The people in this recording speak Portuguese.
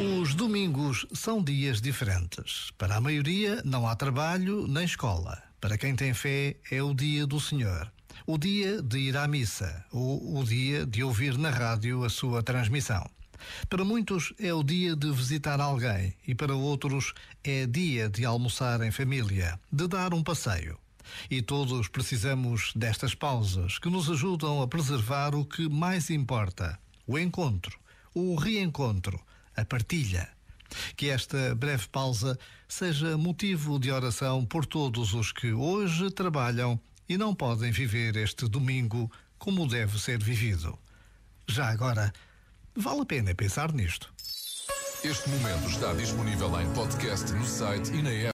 Os domingos são dias diferentes. Para a maioria, não há trabalho nem escola. Para quem tem fé, é o dia do Senhor. O dia de ir à missa ou o dia de ouvir na rádio a sua transmissão. Para muitos é o dia de visitar alguém e para outros é dia de almoçar em família, de dar um passeio. E todos precisamos destas pausas que nos ajudam a preservar o que mais importa: o encontro, o reencontro a partilha. Que esta breve pausa seja motivo de oração por todos os que hoje trabalham e não podem viver este domingo como deve ser vivido. Já agora, vale a pena pensar nisto. Este momento está disponível em podcast no site e na app.